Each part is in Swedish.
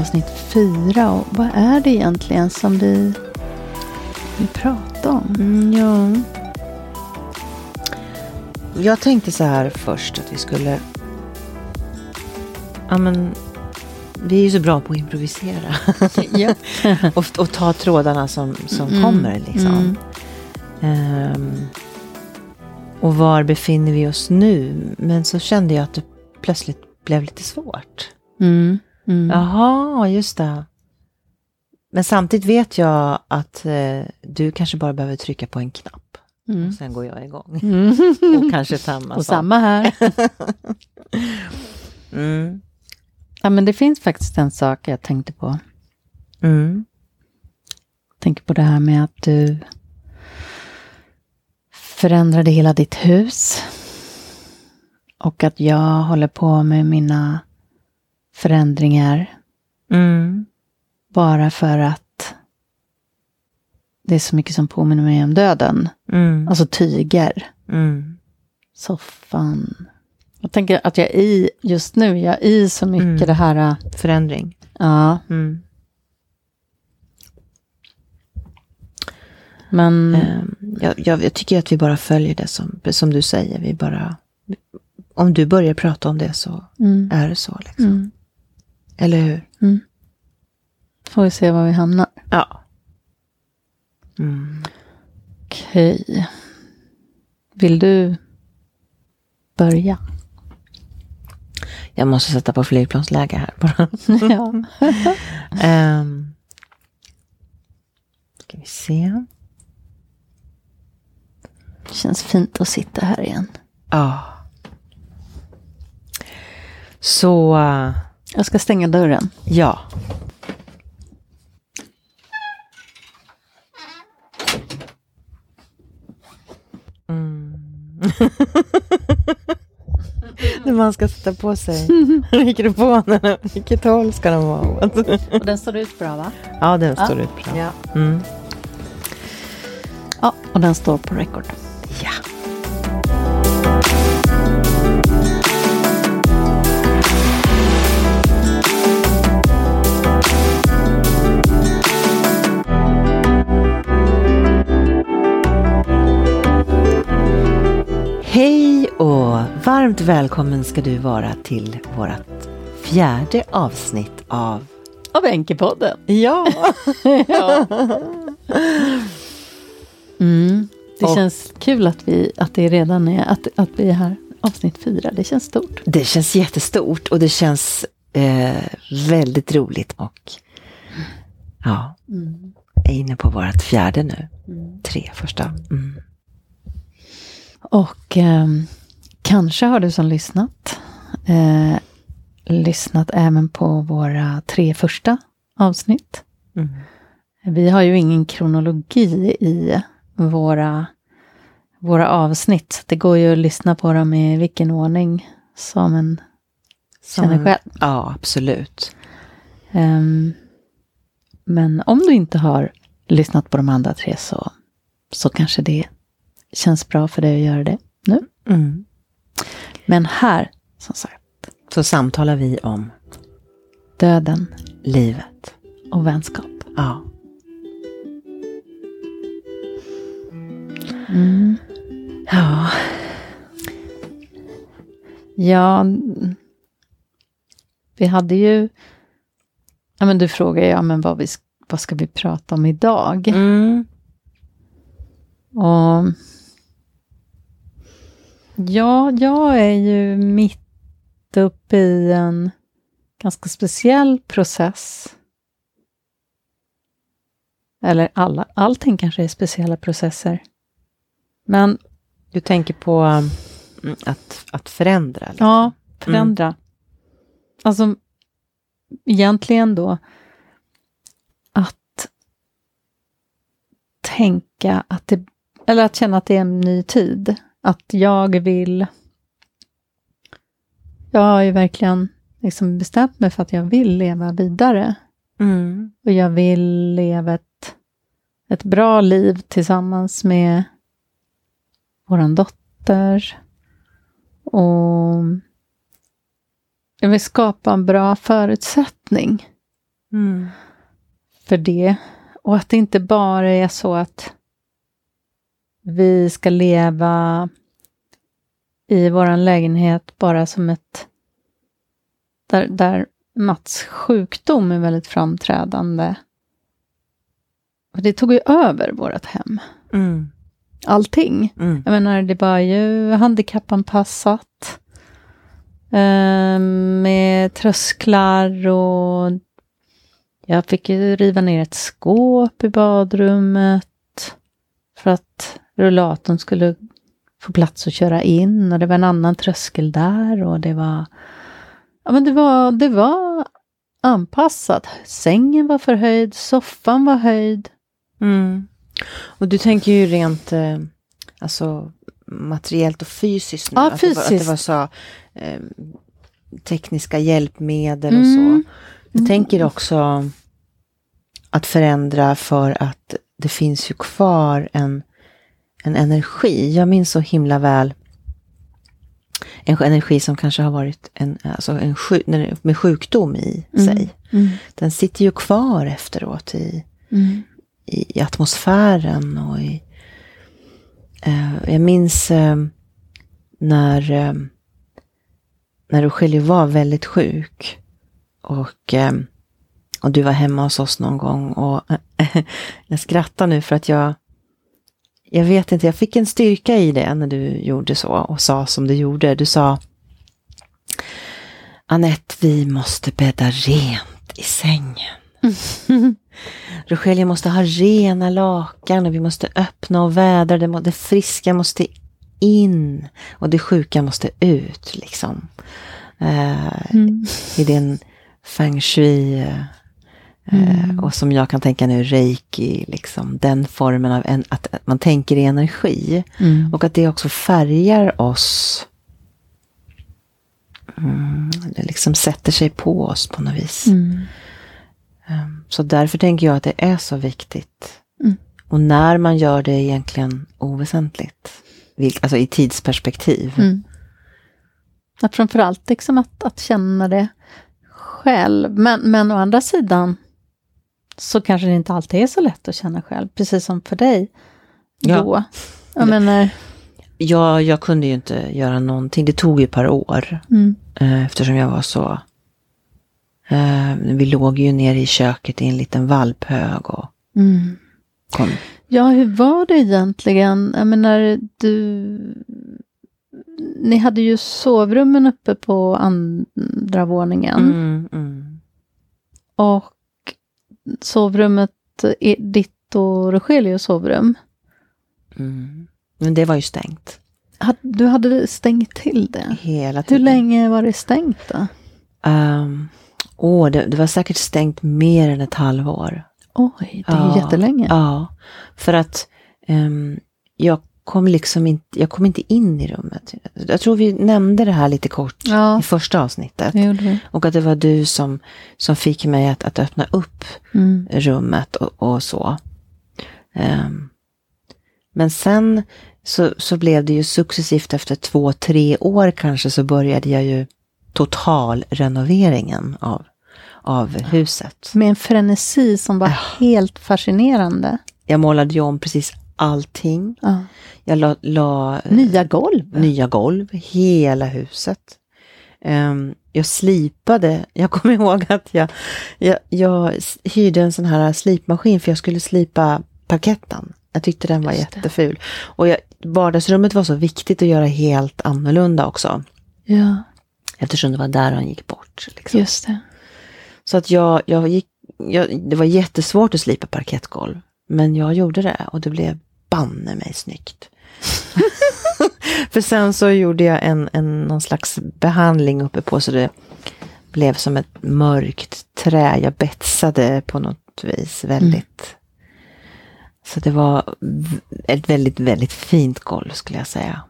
avsnitt fyra. Och vad är det egentligen som vi vill prata om? Mm, ja. Jag tänkte så här först att vi skulle... Ja, men vi är ju så bra på att improvisera. Ja. och, och ta trådarna som, som Mm, kommer liksom. Ehm, och var befinner vi oss nu? Men så kände jag att det plötsligt blev lite svårt. Mm. Mm. Jaha, just det. Men samtidigt vet jag att eh, du kanske bara behöver trycka på en knapp. Mm. Och sen går jag igång. Mm. Och kanske samma Och samma här. Mm. Ja, men det finns faktiskt en sak jag tänkte på. Mm. tänker på det här med att du förändrade hela ditt hus. Och att jag håller på med mina förändringar Mm. bara för att det är så mycket som påminner mig om döden. Mm. Alltså tyger, Mm. soffan. Jag tänker att jag är i, just nu, jag är i så mycket Mm. det här, äh, Förändring. ja, Mm. men Ehm, jag, jag, jag tycker att vi bara följer det som, som du säger. Vi bara, om du börjar prata om det så mm, är det så. Liksom. Eller hur? mm. får vi se var vi hamnar. Ja. Mm. Okej. Vill du börja? Jag måste sätta på flygplansläge här bara. ja. um, ska vi se. Det känns fint att sitta här igen. Ja. Så, eh, Jag ska stänga dörren. ja. Mm. När man ska sätta på sig mikrofonen, vilket håll ska de vara åt? Och den står ut bra va? Ja, den Ja. står ut bra. Ja. Mm. Ja, och den står på record. ja. Hej och varmt välkommen ska du vara till vårt fjärde avsnitt av Av Enkepodden. Ja! ja. Mm. Det Och- känns kul att, vi, att det redan är att, att vi är här. Avsnitt fyra, det känns stort. Det känns jättestort och det känns eh, väldigt roligt och ja, Mm. är inne på vårt fjärde nu. Mm. Tre första. Mm. Och ehm, kanske har du som lyssnat eh, lyssnat även på våra tre första avsnitt. Mm. Vi har ju ingen kronologi i våra, våra avsnitt. så Det går ju att lyssna på dem i vilken ordning som en känner själv. Ja, absolut. Ehm, men om du inte har lyssnat på de andra tre så, så kanske det känns bra för dig att göra det nu. Mm. Men här, som sagt, Så samtalar vi om döden livet. och vänskap. Ja. Mm. Ja. Ja, vi hade ju... Ja, men du frågade ja, men vad, vi, vad ska vi prata om idag? Mm. Och ja, jag är ju mitt uppe i en ganska speciell process. Eller alla, allting kanske är speciella processer. Men Du tänker på mm, att, att förändra? liksom. ja, förändra. Alltså, egentligen då att tänka att det, eller att känna att det är en ny tid. Att jag vill, jag har ju verkligen liksom bestämt mig för att jag vill leva vidare. Mm. Och jag vill leva ett, ett bra liv tillsammans med våran dotter. Och jag vill skapa en bra förutsättning Mm. för det. Och att det inte bara är så att vi ska leva i våran lägenhet bara som ett... Där, där Mats sjukdom är väldigt framträdande. För det tog ju över vårt hem. Mm. Allting. Mm. Jag menar, det var ju handikappanpassat. Eh, med trösklar och jag fick ju riva ner ett skåp i badrummet. För att rullatorn skulle få plats att köra in och det var en annan tröskel där och det var... Ja men det var, det var anpassat. Sängen var förhöjd, soffan var höjd. Mm. Och du tänker ju rent eh, alltså, materiellt och fysiskt nu. Ja, att, det var, att det fysiskt. var så eh, tekniska hjälpmedel och Mm. så. Jag tänker också att förändra för att det finns ju kvar en, en energi. Jag minns så himla väl en energi som kanske har varit en, alltså en sjuk, med sjukdom i Mm. sig. Den sitter ju kvar efteråt i, Mm. i, i atmosfären och i... Eh, jag minns eh, när, eh, när du själv var väldigt sjuk. Och, eh, och du var hemma hos oss någon gång. Och jag skrattar nu för att jag... Jag vet inte, jag fick en styrka i det när du gjorde så och sa som du gjorde. Du sa Annette, vi måste bädda rent i sängen. Rogelio måste ha rena lakan och vi måste öppna och vädra. Det, må- det friska måste in och det sjuka måste ut. liksom. Eh, Mm. I den feng shui eh, Mm. och som jag kan tänka nu reiki. Liksom, den formen av en, att, man tänker i energi. Mm. Och att det också färgar oss. Mm, det liksom sätter sig på oss på något vis. Mm. Um, Så därför tänker jag att det är så viktigt. Mm. Och när man gör det är egentligen oväsentligt. Alltså i tidsperspektiv. Mm. Framförallt liksom att, att känna det själv. Men, men å andra sidan så kanske det inte alltid är så lätt att känna själv, precis som för dig Ja. då. Jag menar, Jag, jag kunde ju inte göra någonting. Det tog ju ett par år. mm, eh, Eftersom jag var så... eh, Vi låg ju nere i köket i en liten valphög och mm. kom. Ja, hur var det egentligen? Jag menar, du... Ni hade ju sovrummen uppe på andra våningen. Mm, mm. Och sovrummet, ditt och Rogelius sovrum. Mm. Men det var ju stängt. Du hade stängt till det. Hela Hur tiden. länge var det stängt då? Um, åh, det, det var säkert stängt mer än ett halvår. Oj, det är Ja, jättelänge. Ja, för att ehm, jag kom liksom inte, jag kom inte in i rummet. Jag tror vi nämnde det här lite kort Ja, i första avsnittet. Och att det var du som, som fick mig att, att öppna upp Mm. rummet och, och så. Ehm, men sen så, så blev det ju successivt efter två, tre år kanske så började jag ju totalrenoveringen av, av huset. Med en frenesi som var helt fascinerande. Jag målade ju om precis allting. Ja. Jag la, la Nya golv. nya golv, hela huset. Ehm, jag slipade, jag kommer ihåg att jag, jag, jag hyrde en sån här slipmaskin för jag skulle slipa parketten. Jag tyckte den var Just det. jätteful. Och jag, vardagsrummet var så viktigt att göra helt annorlunda också. Ja, Eftersom det var där han gick bort. Liksom. just det. Så att jag, jag gick, jag, det var jättesvårt att slipa parkettgolv. Men jag gjorde det och det blev banne mig snyggt. För sen så gjorde jag en, en, någon slags behandling uppe på så det blev som ett mörkt trä. Jag betsade på något vis väldigt. Så det var ett väldigt, väldigt fint golv skulle jag säga.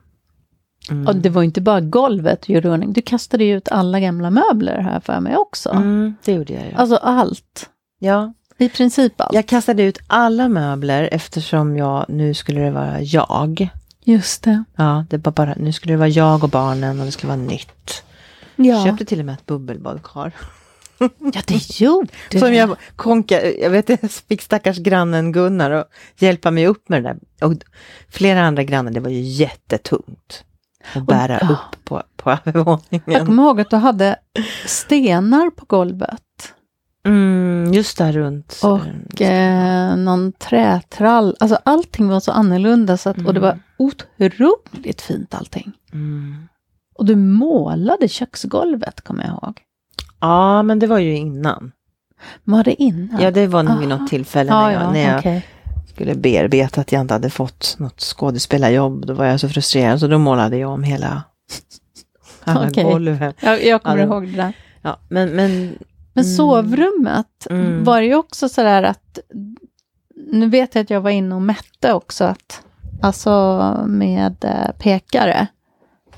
Mm. Och det var inte bara golvet du gjorde ordning. Du kastade ju ut alla gamla möbler här för mig också. Mm, det gjorde jag ju. Alltså allt. ja. I princip allt. Jag kastade ut alla möbler eftersom jag, nu skulle det vara jag. Just det. Ja, det var bara, nu skulle det vara jag och barnen och det skulle vara nytt. Ja, Köpte till och med ett bubbelbadkar. ja det gjorde Som jag konka, jag vet jag fick stackars grannen Gunnar att hjälpa mig upp med det där. Och flera andra grannar, det var ju jättetungt. Att bära ja. upp på, på Jag övervåningen. kommer ihåg att du hade stenar på golvet. Mm, just där runt. Och mm, eh, någon trätrall. Alltså allting var så annorlunda så att, och det var otroligt fint allting. mm. Och du målade köksgolvet kommer jag ihåg. Ja, men det var ju innan. Var det innan? Ja, det var nog vid Aha. något tillfälle ja, när jag, ja, när jag okej. skulle bearbeta att jag inte hade fått något skådespelarjobb. Då var jag så frustrerad så då målade jag om hela, alla Okej. golven. Jag, jag kommer det- ihåg det där. Ja, men, men Men Mm. sovrummet Mm. var ju också sådär att, nu vet jag att jag var inne och mätte också, att, alltså med eh, pekare,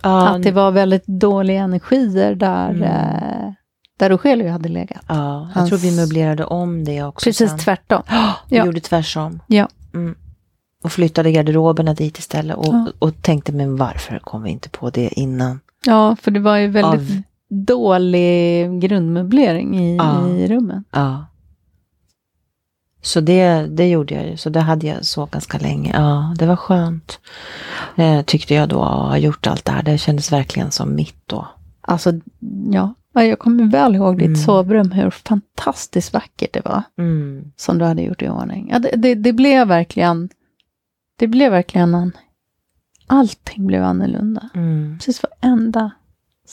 ja, att det var väldigt dåliga energier där, Mm. eh, där Rogelio hade legat. ja, jag hans- tror vi möblerade om det också. Precis sen. tvärtom. Vi Ja. gjorde tvärsom. Ja. Mm. Och flyttade garderoberna dit istället och, Ja. och tänkte, men varför kom vi inte på det innan? Ja, för det var ju väldigt dålig grundmöblering i, Ja. i rummen. Ja. Så det, det gjorde jag ju, så det hade jag så ganska länge. Ja, det var skönt. Eh, tyckte jag då, att ha gjort allt det här. Det kändes verkligen som mitt då. Alltså, ja, Ja, jag kommer väl ihåg ditt Mm. sovrum, hur fantastiskt vackert det var. Mm. som du hade gjort i ordning. Ja, det, det, det blev verkligen, det blev verkligen en, allting blev annorlunda. Mm. Precis varenda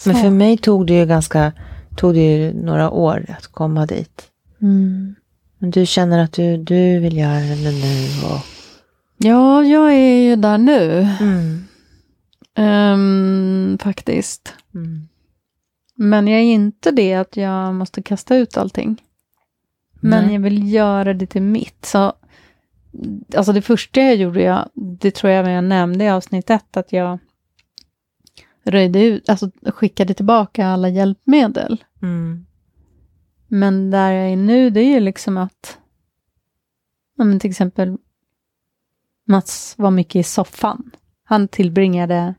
Men sak. för mig tog det ju ganska, tog det ju några år att komma dit. Mm. Men du känner att du, du vill göra det nu och... Ja, jag är ju där nu, Mm. ehm, faktiskt. Mm. Men jag är inte det att jag måste kasta ut allting. Men Nej. jag vill göra det till mitt. Så, alltså det första jag gjorde, jag, det tror jag jag nämnde i avsnitt ett, att jag röjde ut, alltså skickade tillbaka alla hjälpmedel. Mm. Men där jag är nu, det är ju liksom att, ja men till exempel Mats var mycket i soffan. Han tillbringade,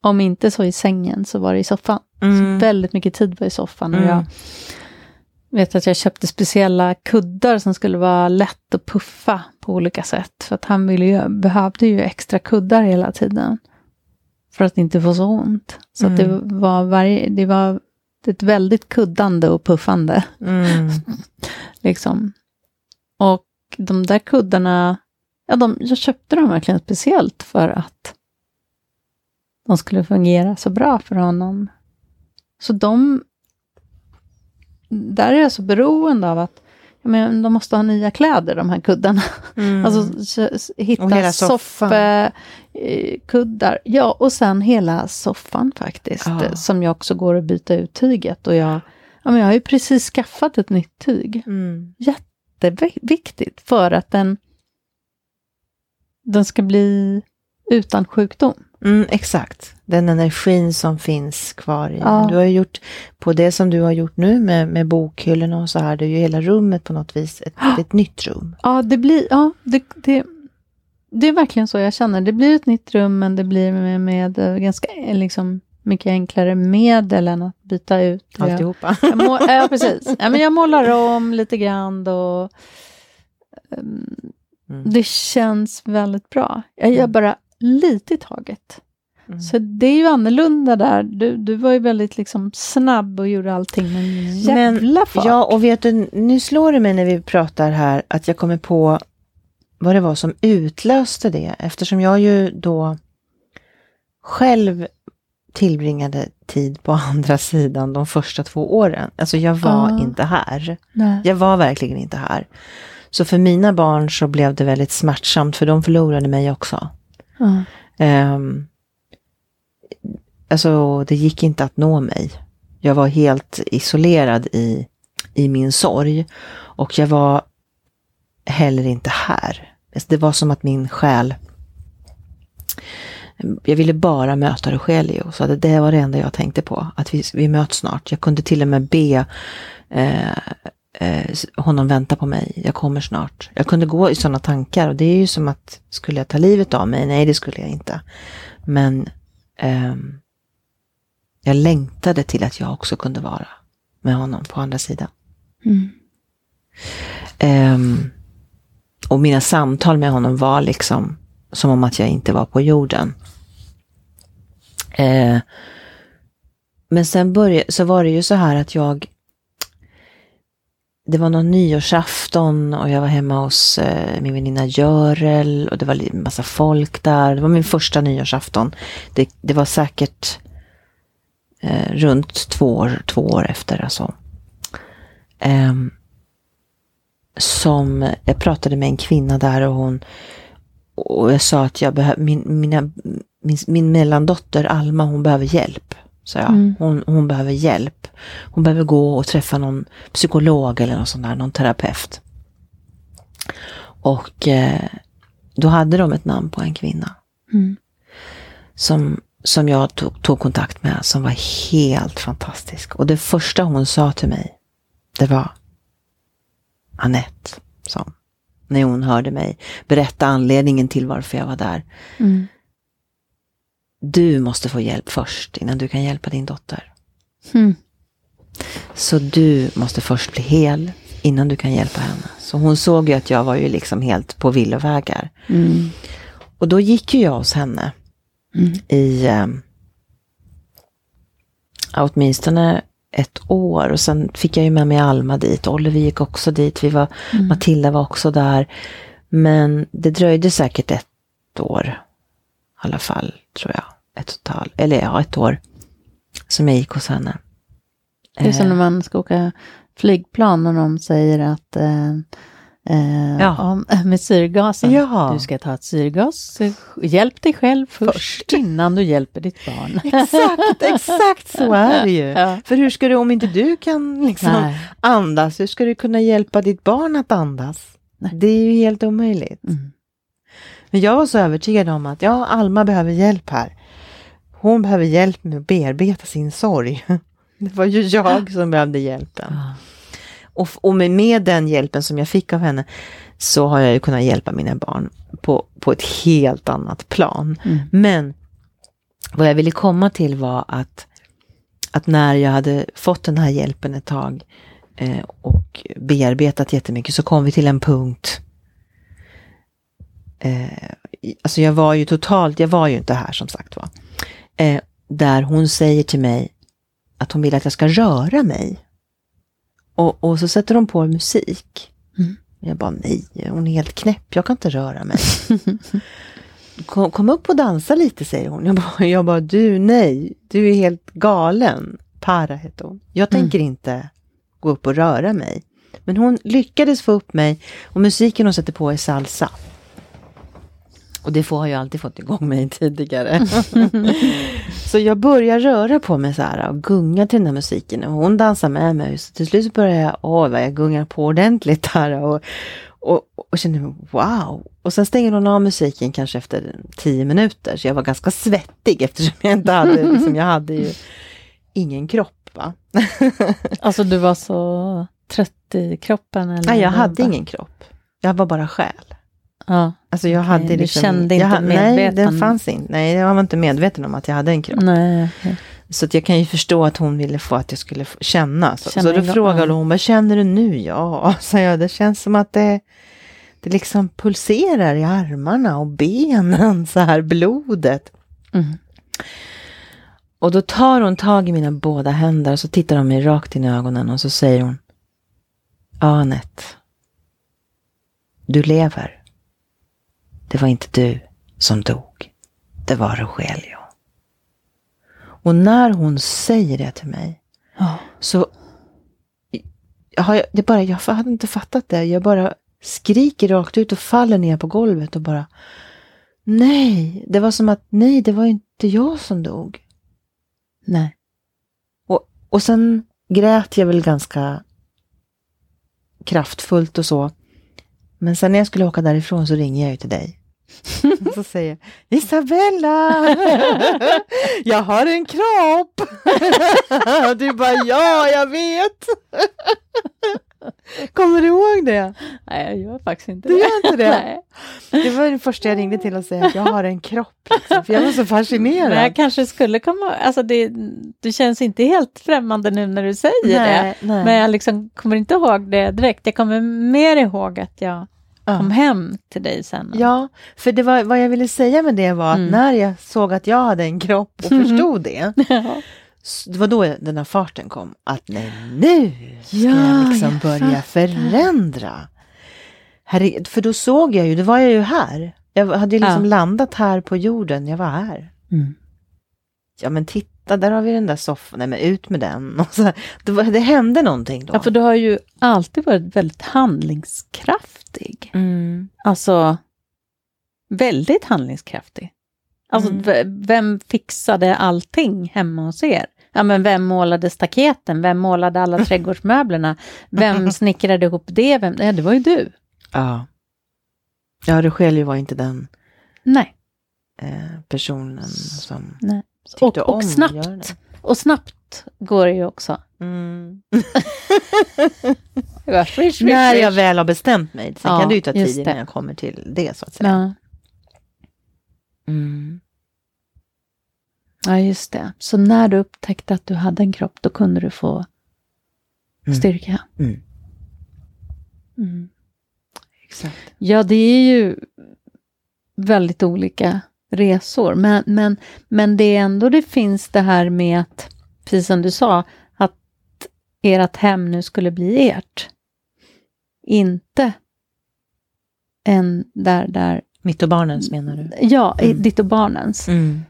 om inte så i sängen, så var det i soffan. Mm. Så väldigt mycket tid var i soffan. Och Mm. jag vet att jag köpte speciella kuddar som skulle vara lätt att puffa på olika sätt. För att han ville ju, behövde ju extra kuddar hela tiden. För att inte få så ont. Så att det Mm. var varje, det var ett väldigt kuddande och puffande. Mm. Liksom. Och de där kuddarna, ja, de, jag köpte dem verkligen speciellt för att de skulle fungera så bra för honom. Så de, där är jag så beroende av att men de måste ha nya kläder, de här kuddarna. Mm. Alltså Och hitta soffkuddar. Ja, och sen hela soffan faktiskt. Ja. eh, Som jag också går att byta ut tyget. Och jag, ja, men jag har ju precis skaffat ett nytt tyg. Mm. Jätteviktigt för att den, den ska bli utan sjukdom. Mm, exakt, den energin som finns kvar i. Ja. Du har ju gjort, på det som du har gjort nu med, med bokhyllorna och så här, det är ju hela rummet på något vis ett, ett nytt rum. Ja, det blir, ja, det, det, det är verkligen så jag känner. Det blir ett nytt rum, men det blir med, med eh, ganska eh, liksom, mycket enklare medel än att byta ut. Jag- Alltihopa. Jag må, ja, precis. Ja, men jag målar om lite grann och ehm, Mm. det känns väldigt bra. Jag gör Mm. bara lite i taget. Mm. Så det är ju annorlunda där. Du, du var ju väldigt liksom snabb och gjorde allting med en jävla fart. Ja, och vet du, nu slår det mig när vi pratar här att jag kommer på vad det var som utlöste det. Eftersom jag ju då själv tillbringade tid på andra sidan de första två åren. Alltså jag var Ja. inte här. Nej. Jag var verkligen inte här. Så för mina barn så blev det väldigt smärtsamt för de förlorade mig också. Ja. Um, alltså det gick inte att nå mig. Jag var helt isolerad i, i min sorg. Och jag var heller inte här. Alltså, det var som att min själ jag ville bara möta Rogelio, så det, det var det enda jag tänkte på. Att vi, vi möts snart. Jag kunde till och med be eh, eh, honom vänta på mig. Jag kommer snart. Jag kunde gå i sådana tankar och det är ju som att skulle jag ta livet av mig? Nej, det skulle jag inte. Men ehm, jag längtade till att jag också kunde vara med honom på andra sidan. Mm. Um, och mina samtal med honom var liksom som om att jag inte var på jorden. Uh, men sen började, så var det ju så här att jag det var någon nyårsafton och jag var hemma hos eh, min väninna Görel och det var en massa folk där. Det var min första nyårsafton. Det, det var säkert eh, runt två år, två år efter. Alltså. Eh, som jag pratade med en kvinna där och hon och jag sa att jag behöver, min, mina, min, min mellandotter Alma hon behöver hjälp. Så jag. Mm. Hon, hon behöver hjälp. Hon behöver gå och träffa någon psykolog eller någon sån där, någon terapeut. Och eh, då hade de ett namn på en kvinna. Mm. Som, som jag tog, tog, kontakt med, som var helt fantastisk. Och det första hon sa till mig, det var Annette, sa När hon hörde mig berätta anledningen till varför jag var där. Mm. Du måste få hjälp först innan du kan hjälpa din dotter. Mm. Så du måste först bli hel innan du kan hjälpa henne. Så hon såg ju att jag var ju liksom helt på villovägar. Mm. Och då gick ju jag hos henne mm. i eh, åtminstone ett år och sen fick jag ju med mig Alma dit. Oliver gick också dit. Vi var, mm. Matilda var också där. Men det dröjde säkert ett år. I alla fall, tror jag. Ett total, eller ja, ett år. Som jag gick hos henne. Det är som när man ska åka flygplan och de säger att eh, eh, Ja. om, med syrgasen, Ja. du ska ta ett syrgas, hjälp dig själv först, Först. innan du hjälper ditt barn. Exakt, exakt så är det ju. Ja. För hur ska du, om inte du kan liksom andas, hur ska du kunna hjälpa ditt barn att andas? Nej. Det är ju helt omöjligt. Mm. Men jag var så övertygad om att ja, Alma behöver hjälp här. Hon behöver hjälp med att bearbeta sin sorg. Det var ju jag som behövde hjälpen. Ja. Och, och med, med den hjälpen som jag fick av henne så har jag ju kunnat hjälpa mina barn på, på ett helt annat plan. Mm. Men vad jag ville komma till var att, att när jag hade fått den här hjälpen ett tag eh, och bearbetat jättemycket så kom vi till en punkt eh, Alltså jag var ju totalt, jag var ju inte här som sagt var. Eh, där hon säger till mig att hon vill att jag ska röra mig. Och, och så sätter hon på musik. Mm. Jag bara nej, hon är helt knäpp, jag kan inte röra mig. kom, kom upp och dansa lite, säger hon. Jag bara, jag bara, du nej, du är helt galen. Para hette hon. Jag Mm. tänker inte gå upp och röra mig. Men hon lyckades få upp mig och musiken hon sätter på är salsa. Och det får har jag alltid fått igång mig tidigare. så jag börjar röra på mig så här och gunga till den här musiken. Och hon dansar med mig. Så till slut börjar jag, åh vad jag gungar på ordentligt här. Och, och, och känner, wow. Och sen stänger hon av musiken kanske efter tio minuter. Så jag var ganska svettig eftersom jag inte hade, liksom, jag hade ju ingen kropp. Va? Alltså du var så trött i kroppen? Eller Nej, jag hade ingen kropp. Jag var bara själ. Ja, Alltså jag Okej, hade du liksom, kände jag, inte Nej, medveten- den fanns inte. Nej, jag var inte medveten om att jag hade en kropp. nej. okej. Så jag kan ju förstå att hon ville få att jag skulle känna. Så, så då frågade hon, vad känner du nu? Ja, sa jag, det känns som att det, det liksom pulserar i armarna och benen, så här blodet. Mm. Och då tar hon tag i mina båda händer och så tittar hon mig rakt in i ögonen och så säger hon, ja Anette, du lever. Det var inte du som dog, det var Rogelio. Och när hon säger det till mig Ja. så har jag, det bara, jag hade inte fattat det. Jag bara skriker rakt ut och faller ner på golvet och bara Nej, det var som att nej, det var inte jag som dog. Nej. Och, och sen grät jag väl ganska kraftfullt och så. Men sen när jag skulle åka därifrån så ringer jag ju till dig. Och så säger jag, Isabella! Jag har en kropp! Du bara, ja, jag vet! Kommer du ihåg det? Nej, jag gör faktiskt inte Du det. gör inte det? Nej. Det var det första jag ringde till och säga att jag har en kropp. Liksom, för jag var så fascinerad. Men jag kanske skulle komma, alltså det, det känns inte helt främmande nu när du säger det. nej, nej. Men jag liksom kommer inte ihåg det direkt. Jag kommer mer ihåg att jag Ja. kom hem till dig sen. Ja, för det var, vad jag ville säga med det var att Mm. när jag såg att jag hade en kropp och förstod det, det var då den här farten kom. Att nej, nu ska Ja, jag liksom jag börja fattar. förändra. Herregud, för då såg jag ju, då var jag ju här. Jag hade ju liksom Ja. landat här på jorden, jag var här. Mm. Ja men titta, där har vi den där soffan, nej men ut med den. Och så, det, var, det hände någonting då. ja, för du har ju alltid varit väldigt handlingskraftig. mm. Alltså, väldigt handlingskraftig. Alltså, Mm. vem fixade allting hemma hos er? Ja, men vem målade staketen? Vem målade alla trädgårdsmöblerna? Vem snickrade ihop det? Vem? Ja, det var ju du. Ja. Ja, Rogelio var inte den Nej. eh, personen som Nej. tyckte Och, om och att snabbt. göra det. Och snabbt går det ju också. Mm. När jag väl har bestämt mig. Sen Ja, kan det ju ta tid innan jag kommer till det så att säga. Ja. Mm. ja, just det. Så när du upptäckte att du hade en kropp, då kunde du få Mm. styrka. Mm. Mm. Exakt. Ja, det är ju väldigt olika resor, men, men, men det är ändå det finns det här med att, precis som du sa, att ert hem nu skulle bli ert. Inte en där, där, Mitt och barnens menar du? ja, Mm. ditt och barnens. Mm.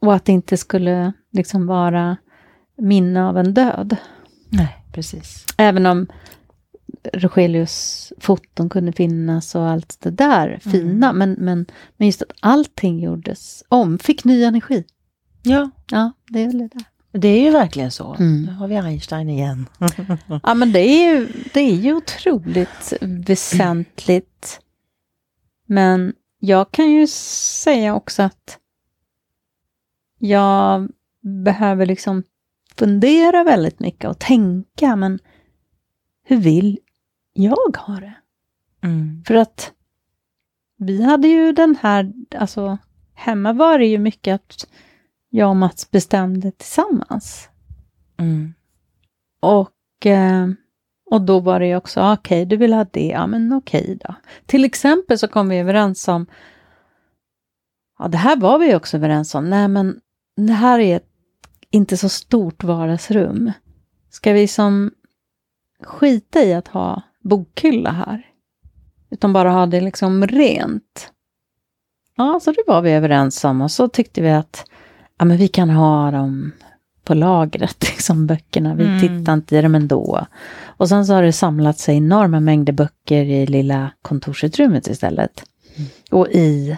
Och att det inte skulle liksom vara minne av en död. Nej, precis. Även om Rogelius foton kunde finnas och allt det där fina. Men, men, men just att allting gjordes om, fick ny energi. Ja, Ja, det är väl det där. det är ju verkligen så. Mm. Nu har vi Einstein igen. Ja, men det är ju, det är ju otroligt väsentligt. Men jag kan ju säga också att jag behöver liksom fundera väldigt mycket och tänka, men hur vill jag ha det? Mm. För att vi hade ju den här, alltså hemma var det ju mycket att jag och Mats bestämde tillsammans. Mm. Och, eh, och då var det ju också, okej, okej, du vill ha det, ja men okej då. Till exempel så kom vi överens om, ja det här var vi också överens om, nej men det här är ett inte så stort vardagsrum. Ska vi som skita i att ha bokhylla här? Utan bara ha det liksom rent. Ja, så det var vi överens om och så tyckte vi att ja, men vi kan ha dem på lagret, liksom böckerna. Vi Mm. tittar inte i dem ändå. Och sen så har det samlat sig enorma mängder böcker i lilla kontorsutrymmet istället. Och i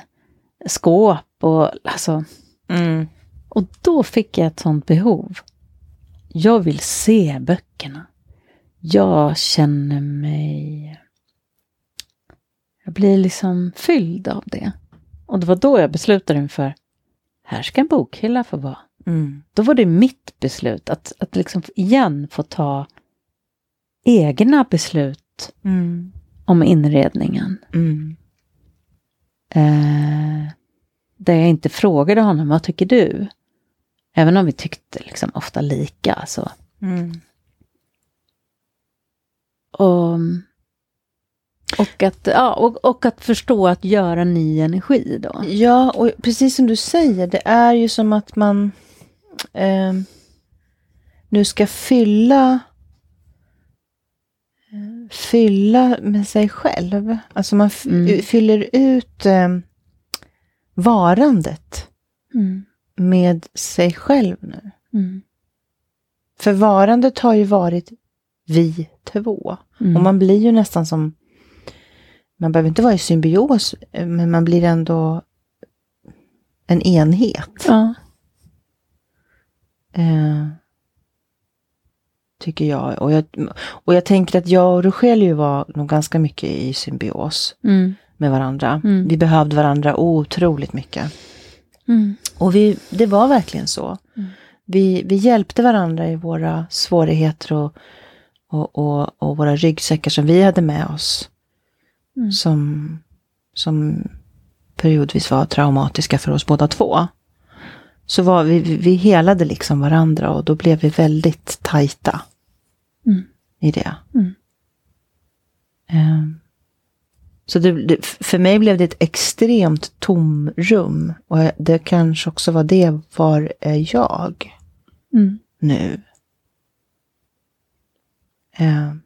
skåp och alltså. Mm. Och då fick jag ett sånt behov. Jag vill se böckerna. Jag känner mig... Jag blir liksom fylld av det. Och det var då jag beslutade mig för, här ska en bokhylla få vara. Mm. Då var det mitt beslut att, att liksom igen få ta egna beslut Mm. om inredningen. Mm. Eh, där jag inte frågade honom, vad tycker du? Även om vi tyckte liksom ofta lika. Så. Mm. Och, och, att, ja, och, och att förstå att göra ny energi då. Ja, och precis som du säger, det är ju som att man eh, nu ska fylla fylla med sig själv. Alltså man Mm. fyller ut eh, varandet Mm. med sig själv nu. Mm. För varandet har ju varit vi två. Mm. Och man blir ju nästan som, man behöver inte vara i symbios, eh, men man blir ändå en enhet. Ja. Eh, tycker jag. Och, jag. och jag tänker att jag och Rogelio var nog ganska mycket i symbios Mm. med varandra. Mm. Vi behövde varandra otroligt mycket. Mm. Och vi, det var verkligen så. Mm. Vi, vi hjälpte varandra i våra svårigheter och, och, och, och våra ryggsäckar som vi hade med oss. Mm. Som, som periodvis var traumatiska för oss båda två. Så var vi, vi, helade liksom varandra och då blev vi väldigt tajta Mm. i det. Mm. Ehm, Så det, det, för mig blev det ett extremt tomrum. Och det kanske också var det, var är jag Mm. nu? Ehm,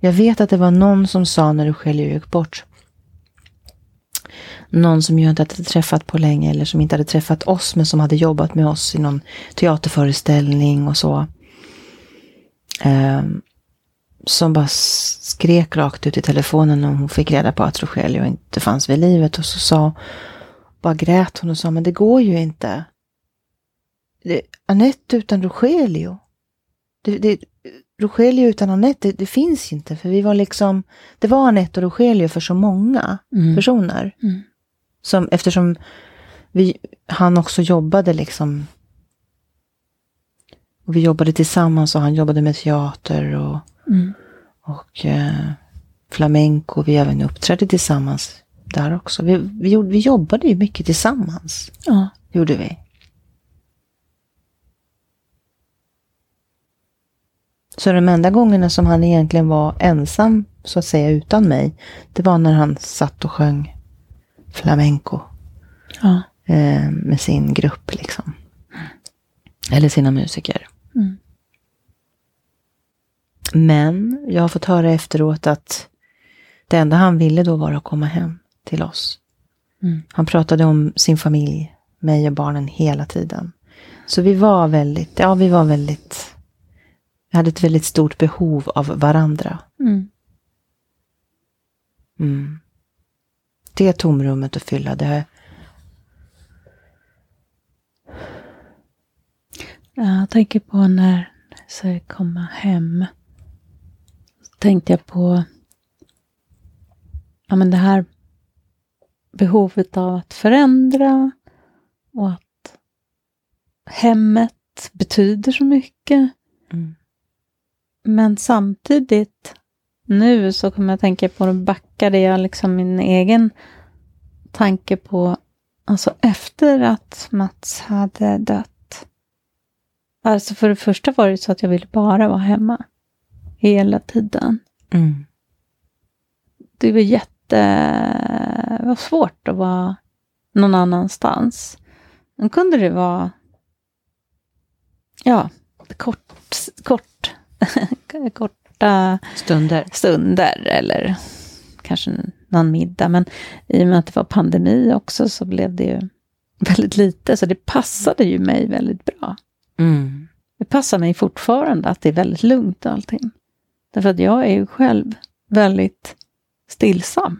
Jag vet att det var någon som sa när du själv gick bort. Någon som jag inte hade träffat på länge eller som inte hade träffat oss men som hade jobbat med oss i någon teaterföreställning och så. Eh, som bara skrek rakt ut i telefonen när hon fick reda på att Rogelio inte fanns vid livet. Och så sa, bara grät hon och sa, men det går ju inte. Det, Anette utan Rogelio. Det, det, Rogelio utan Anette, det, det finns inte. För vi var liksom, det var Anette och Rogelio för så många Mm. personer. Mm. Som, eftersom vi, han också jobbade liksom. Och vi jobbade tillsammans och han jobbade med teater och Mm. och eh, flamenco. Vi även uppträdde tillsammans där också. Vi, vi, gjorde, vi jobbade ju mycket tillsammans. Ja. Gjorde vi. Så de enda gångerna som han egentligen var ensam, så att säga, utan mig, det var när han satt och sjöng flamenco Ja. eh, med sin grupp liksom. Eller sina musiker. Mm. Men jag har fått höra efteråt att det enda han ville då var att komma hem till oss. Mm. Han pratade om sin familj, mig och barnen hela tiden. Så vi var väldigt, ja vi var väldigt, vi hade ett väldigt stort behov av varandra. Mm. Mm. Det tomrummet att fylla, det, Jag tänker på när jag ska komma hem. Så tänkte jag på ja, men det här behovet av att förändra och att hemmet betyder så mycket. mm. Men samtidigt nu så kommer jag tänka på, då backade jag liksom min egen tanke på, alltså efter att Mats hade dött. Alltså för det första var det så att jag ville bara vara hemma. Hela tiden. Mm. Det var jätte... Det var svårt att vara någon annanstans. Då kunde det vara... Ja, kort, korta stunder. stunder eller kanske någon middag. Men i och med att det var pandemi också så blev det ju väldigt lite. Så det passade ju mig väldigt bra. Mm. Det passar mig fortfarande att det är väldigt lugnt och allting. Därför att jag är ju själv väldigt stillsam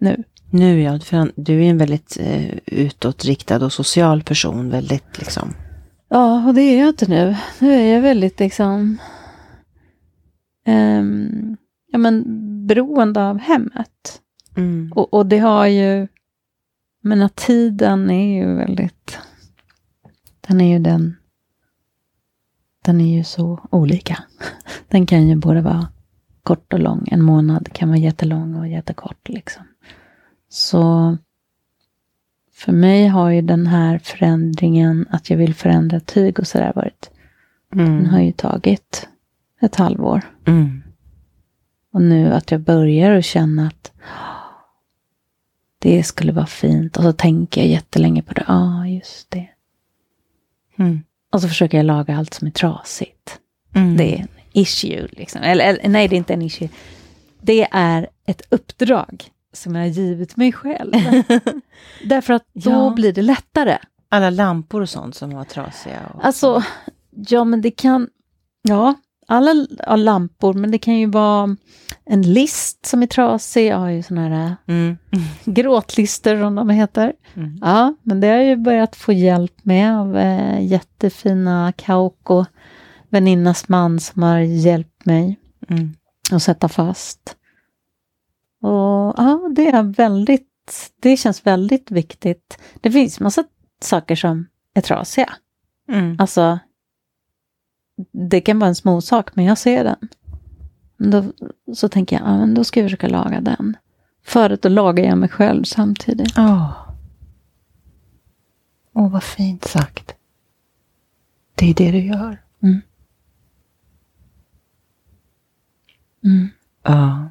nu. Nu ja, för du är en väldigt eh, utåtriktad och social person, väldigt liksom. Ja, och det är jag inte nu. Nu är jag väldigt liksom ehm, ja, men, beroende av hemmet. Mm. Och, och det har ju, men att tiden är ju väldigt, den är ju den, den är ju så olika. Den kan ju både vara kort och lång. En månad kan vara jättelång och jättekort liksom. Så för mig har ju den här förändringen, att jag vill förändra tyg och sådär varit, den har Mm. ju tagit ett halvår. Mm. Och nu att jag börjar att känna att det skulle vara fint. Och så tänker jag jättelänge på det. Ja, ah, just det. Mm. Och så försöker jag laga allt som är trasigt. Mm. Det är en issue. Liksom. Eller, eller nej, det är inte en issue. Det är ett uppdrag som jag har givit mig själv. Därför att då Ja. blir det lättare. Alla lampor och sånt som var trasiga. Och... Alltså, ja men det kan, ja, alla ja, lampor, men det kan ju vara en list som är trasig. Jag har ju sådana här Mm. gråtlistor som de heter. Mm. Ja, men det har jag ju börjat få hjälp med av eh, jättefina Kauko, väninnas man som har hjälpt mig Mm. att sätta fast. Och ja, det är väldigt, det känns väldigt viktigt. Det finns massa saker som är trasiga. Mm. Alltså, det kan vara en småsak, men jag ser den. Då, så tänker jag, ja, men då ska jag försöka laga den. Förut då lagar jag mig själv samtidigt. Åh, Åh, vad fint sagt. Det är det du gör. Mm. Mm. Ja.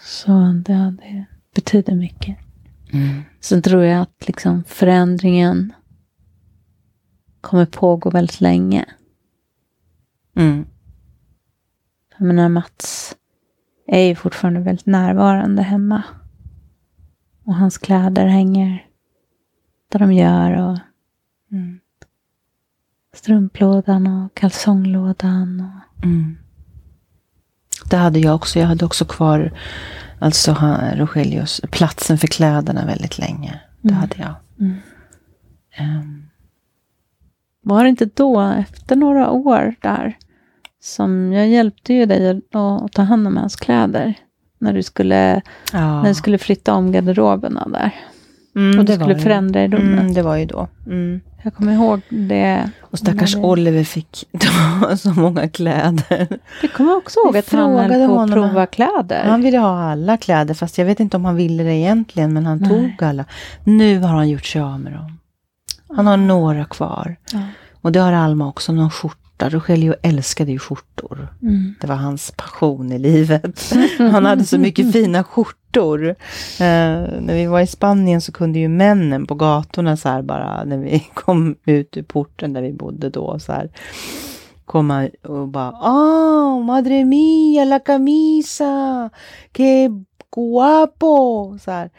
Så det, det betyder mycket. Mm. Sen tror jag att liksom förändringen kommer pågå väldigt länge. Mm. Jag menar, Mats är ju fortfarande väldigt närvarande hemma. Och hans kläder hänger där de gör och Mm. strumplådan och kalsonglådan. Och, Mm. Det hade jag också. Jag hade också kvar alltså Rogelius, platsen för kläderna väldigt länge. Det Mm. hade jag. Mm. Var det inte då, efter några år där, som jag hjälpte ju dig att, att ta hand om hans kläder. När du skulle, ja. när du skulle flytta om garderoberna där. Mm, och du det skulle förändra i rummet. Mm, det var ju då. Mm. Jag kommer ihåg det. Och stackars det- Oliver fick ta så många kläder. Jag kommer också ihåg att han höll på att prova kläder. Han ville ha alla kläder, fast jag vet inte om han ville det egentligen, men han Nej. tog alla. Nu har han gjort sig av med dem. Han har några kvar. Ja. Och det har Alma också, någon skjorta. Rogelio älskade ju skjortor. Mm. Det var hans passion i livet. Han hade så mycket fina skjortor. Eh, när vi var i Spanien så kunde ju männen på gatorna så här bara, när vi kom ut ur porten där vi bodde då, så här komma och bara ah, madre mia, la camisa, que guapo, så här.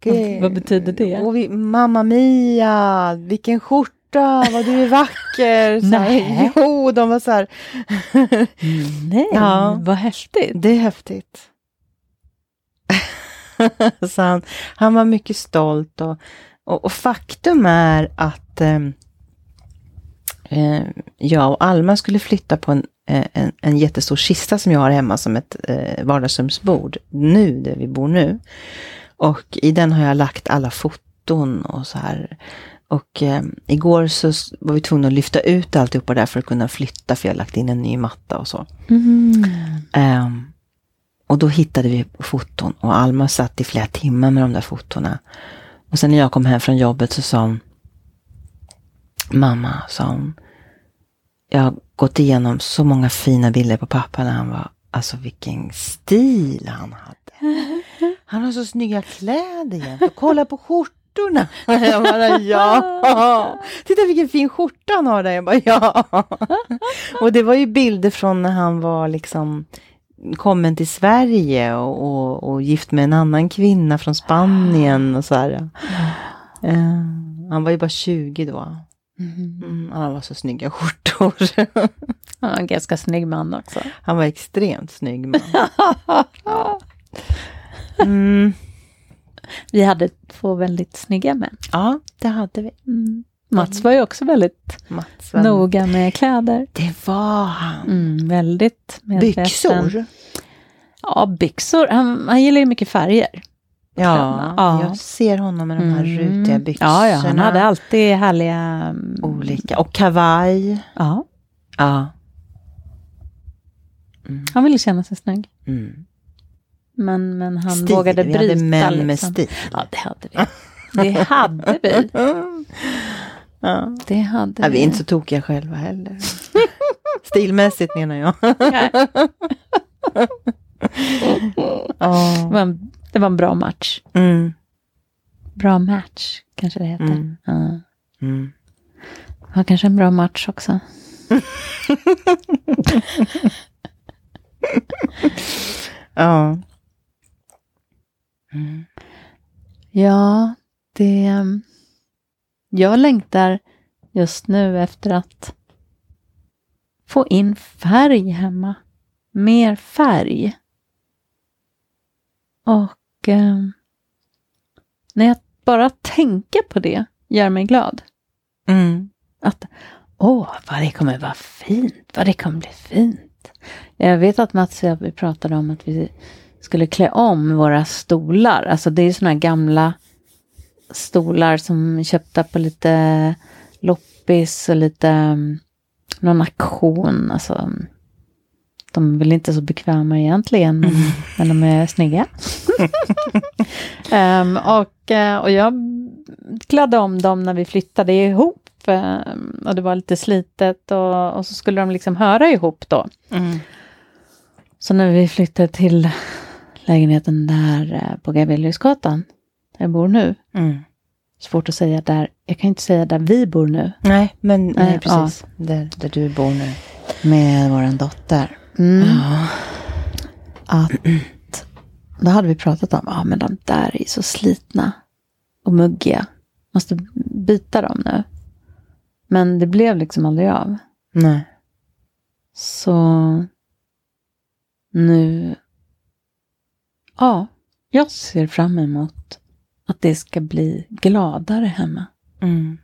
Que, Vad betyder det? Och vi, mamma mia, vilken skjorta, vad du är vacker. Så här. Nej. Jo, de var så här. Nej, Ja. vad häftigt. Det är häftigt. så han, han var mycket stolt och, och, och faktum är att eh, eh, jag och Alma skulle flytta på en, eh, en, en jättestor kista som jag har hemma som ett eh, vardagsrumsbord nu, där vi bor nu. Och i den har jag lagt alla foton och så här. Och eh, igår så var vi tvungna att lyfta ut alltihopa där för att kunna flytta, för jag har lagt in en ny matta och så. Mm. Ehm, och då hittade vi foton och Alma satt i flera timmar med de där fotona. Och sen när jag kom hem från jobbet så sa hon, mamma, sa hon, jag har gått igenom så många fina bilder på pappa när han var, alltså vilken stil han hade. Han har så snygga kläder jämt och kolla på skjortorna. Jag bara, ja. Titta vilken fin skjorta han har där. Jag bara, ja. Och det var ju bilder från när han var liksom kommen till Sverige och, och, och gift med en annan kvinna från Spanien och så här. Eh, han var ju bara 20 då. Mm. Mm, han var så snygga skjortor. Han var en ganska snygg man också. Han var extremt snygg man. Mm, Vi hade två väldigt snygga män. ja, det hade vi. Mm. Mats var ju också väldigt Mats var- noga med kläder. Det var han. Mm, väldigt medveten. Byxor. Ja, byxor. Han, han gillar ju mycket färger. Ja, Ja. jag ser honom med de här rutiga byxorna. Ja, ja, han hade alltid härliga... mm, Olika. Och kavaj. Ja, Ja. han ville känna sig snygg. Mm. Men, men han Stil. vågade vi bryta. hade män med liksom. stil. Ja, det hade vi. Det hade vi. Ja. Det hade Ja, vi är inte så tokiga själva heller. Stilmässigt menar jag. Nej, det, var en, det var en bra match. Mm. Bra match, kanske det heter. Mm. Ja. Mm. Det var kanske en bra match också. Ja. Mm. Ja, det... Jag längtar just nu efter att få in färg hemma. Mer färg. Och eh, när jag bara tänker på det gör mig glad. Mm. Att åh, vad det kommer vara fint, vad det kommer bli fint. Jag vet att Mats och jag pratade om att vi skulle klä om våra stolar. Alltså det är såna här gamla stolar som är köpta på lite loppis och lite um, någon aktion. Alltså, de är väl inte så bekväma egentligen, men, men de är snygga. um, och, uh, och jag klädde om dem när vi flyttade ihop. Um, och det var lite slitet och, och, så skulle de liksom höra ihop då. Mm. Så när vi flyttade till lägenheten där uh, på Gaveliusgatan, där jag bor nu. Mm. Svårt att säga där, jag kan inte säga där vi bor nu. Nej, men nej, Nej, precis. Där, där du bor nu. Med vår dotter. Mm. Ja. att då hade vi pratat om, ja men de där är så slitna och muggiga. Måste byta dem nu. Men det blev liksom aldrig av. Nej. Så nu, ja, jag ser fram emot att det ska bli gladare hemma. Mm.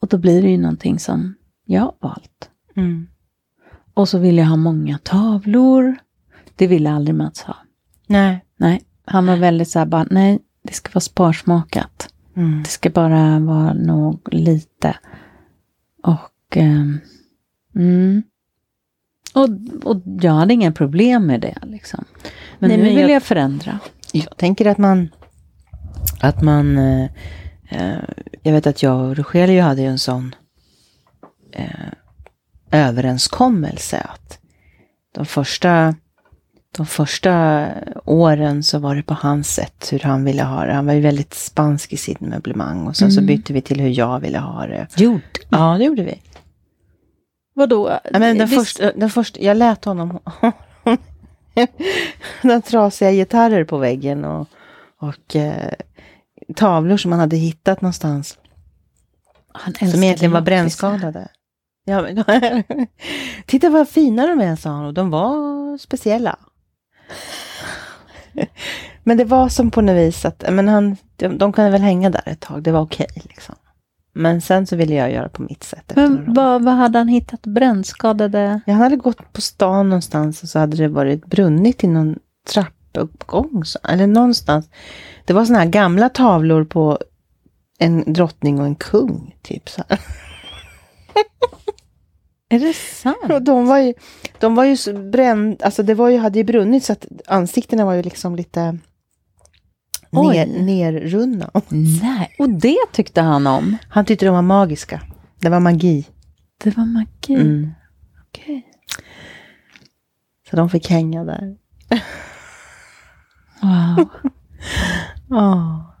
Och då blir det ju någonting som jag har valt. Mm. Och så vill jag ha många tavlor. Det ville aldrig Mats ha. Nej. Nej, han var väldigt så här bara, nej, det ska vara sparsmakat. Mm. Det ska bara vara nog lite. Och, ehm, mm. Och, och jag hade inga problem med det liksom. Men Nej, nu men vill jag- jag förändra. Jag tänker att man, att man, eh, eh, jag vet att jag och Rogelio hade ju en sån eh, överenskommelse att de första, de första åren så var det på hans sätt hur han ville ha det. Han var ju väldigt spansk i sitt möblemang och sen så Mm. bytte vi till hur jag ville ha det. Gjorde Ja, det gjorde vi. Vadå? Ja, men den, Visst- första, den första, jag lät honom den trasiga gitarrer på väggen och, och eh, tavlor som han hade hittat någonstans. han Som egentligen var brännskadade. Ja, men, Titta vad fina de är, sa han. Och de var speciella. men det var som på något vis att men han, de, de kunde väl hänga där ett tag. Det var okej. liksom. Men sen så ville jag göra på mitt sätt. Men vad, vad hade han hittat? Brännskadade? Jag hade gått på stan någonstans och så hade det varit brunnit i någon trappuppgång. så- Eller någonstans. Det var såna här gamla tavlor på en drottning och en kung. Typ så här. Är det sant? Och de var ju, de var ju bränd, alltså det var ju, hade ju brunnit så att ansiktena var ju liksom lite. Ner, nerrunna. Nej, och det tyckte han om. Han tyckte de var magiska. Det var magi. Det var magi. Mm. Okej. Så de fick hänga där. Wow. Oh.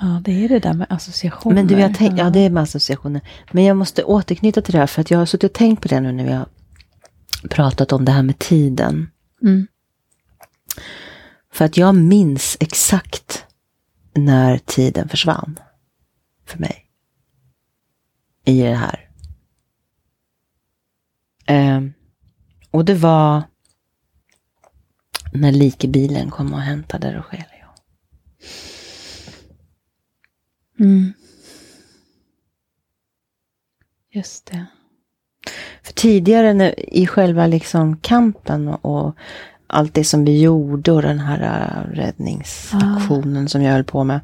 Ja, det är det där med associationer. Men du, jag tänk, ja det är med associationer. Men jag måste återknyta till det här för att jag har suttit och tänkt på det nu när vi har pratat om det här med tiden. Mm. För att jag minns exakt när tiden försvann för mig. I det här. Ehm, och det var när likebilen kom och hämtade Rogelio. Mm. Just det. För tidigare när, i själva liksom kampen och, och allt det som vi gjorde och den här äh, räddningsaktionen som jag höll på med.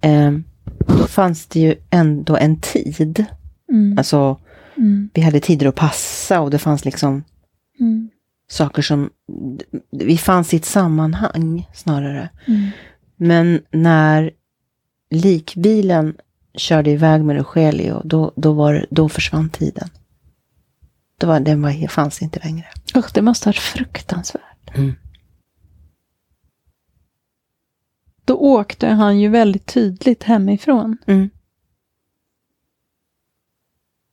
Eh, då fanns det ju ändå en tid. Mm. Alltså Mm. vi hade tider att passa och det fanns liksom Mm. saker som, vi fanns i ett sammanhang snarare. Mm. Men när likbilen körde iväg med Rogelio, då, då, var, då försvann tiden. Då var, den var, fanns inte längre. Usch, det måste ha varit fruktansvärt. Mm. Då åkte han ju väldigt tydligt hemifrån. Mm.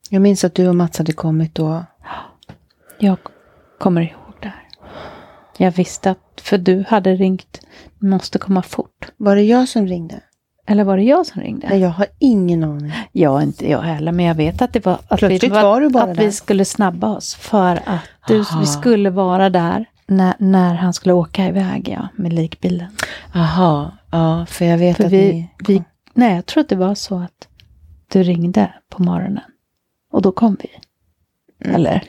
Jag minns att du och Mats hade kommit då. Jag kommer ihåg det här. Jag visste att, för du hade ringt, måste komma fort. Var det jag som ringde? Eller var det jag som ringde? Nej, jag har ingen aning. Jag inte jag heller, men jag vet att det var att, vi, Plötsligt var du bara att där. vi skulle snabba oss för att du, vi skulle vara där när, när han skulle åka iväg ja, med likbilen. Jaha, ja, för jag vet För att vi, ni... vi, nej, jag tror att det var så att du ringde på morgonen och då kom vi. Mm. Eller?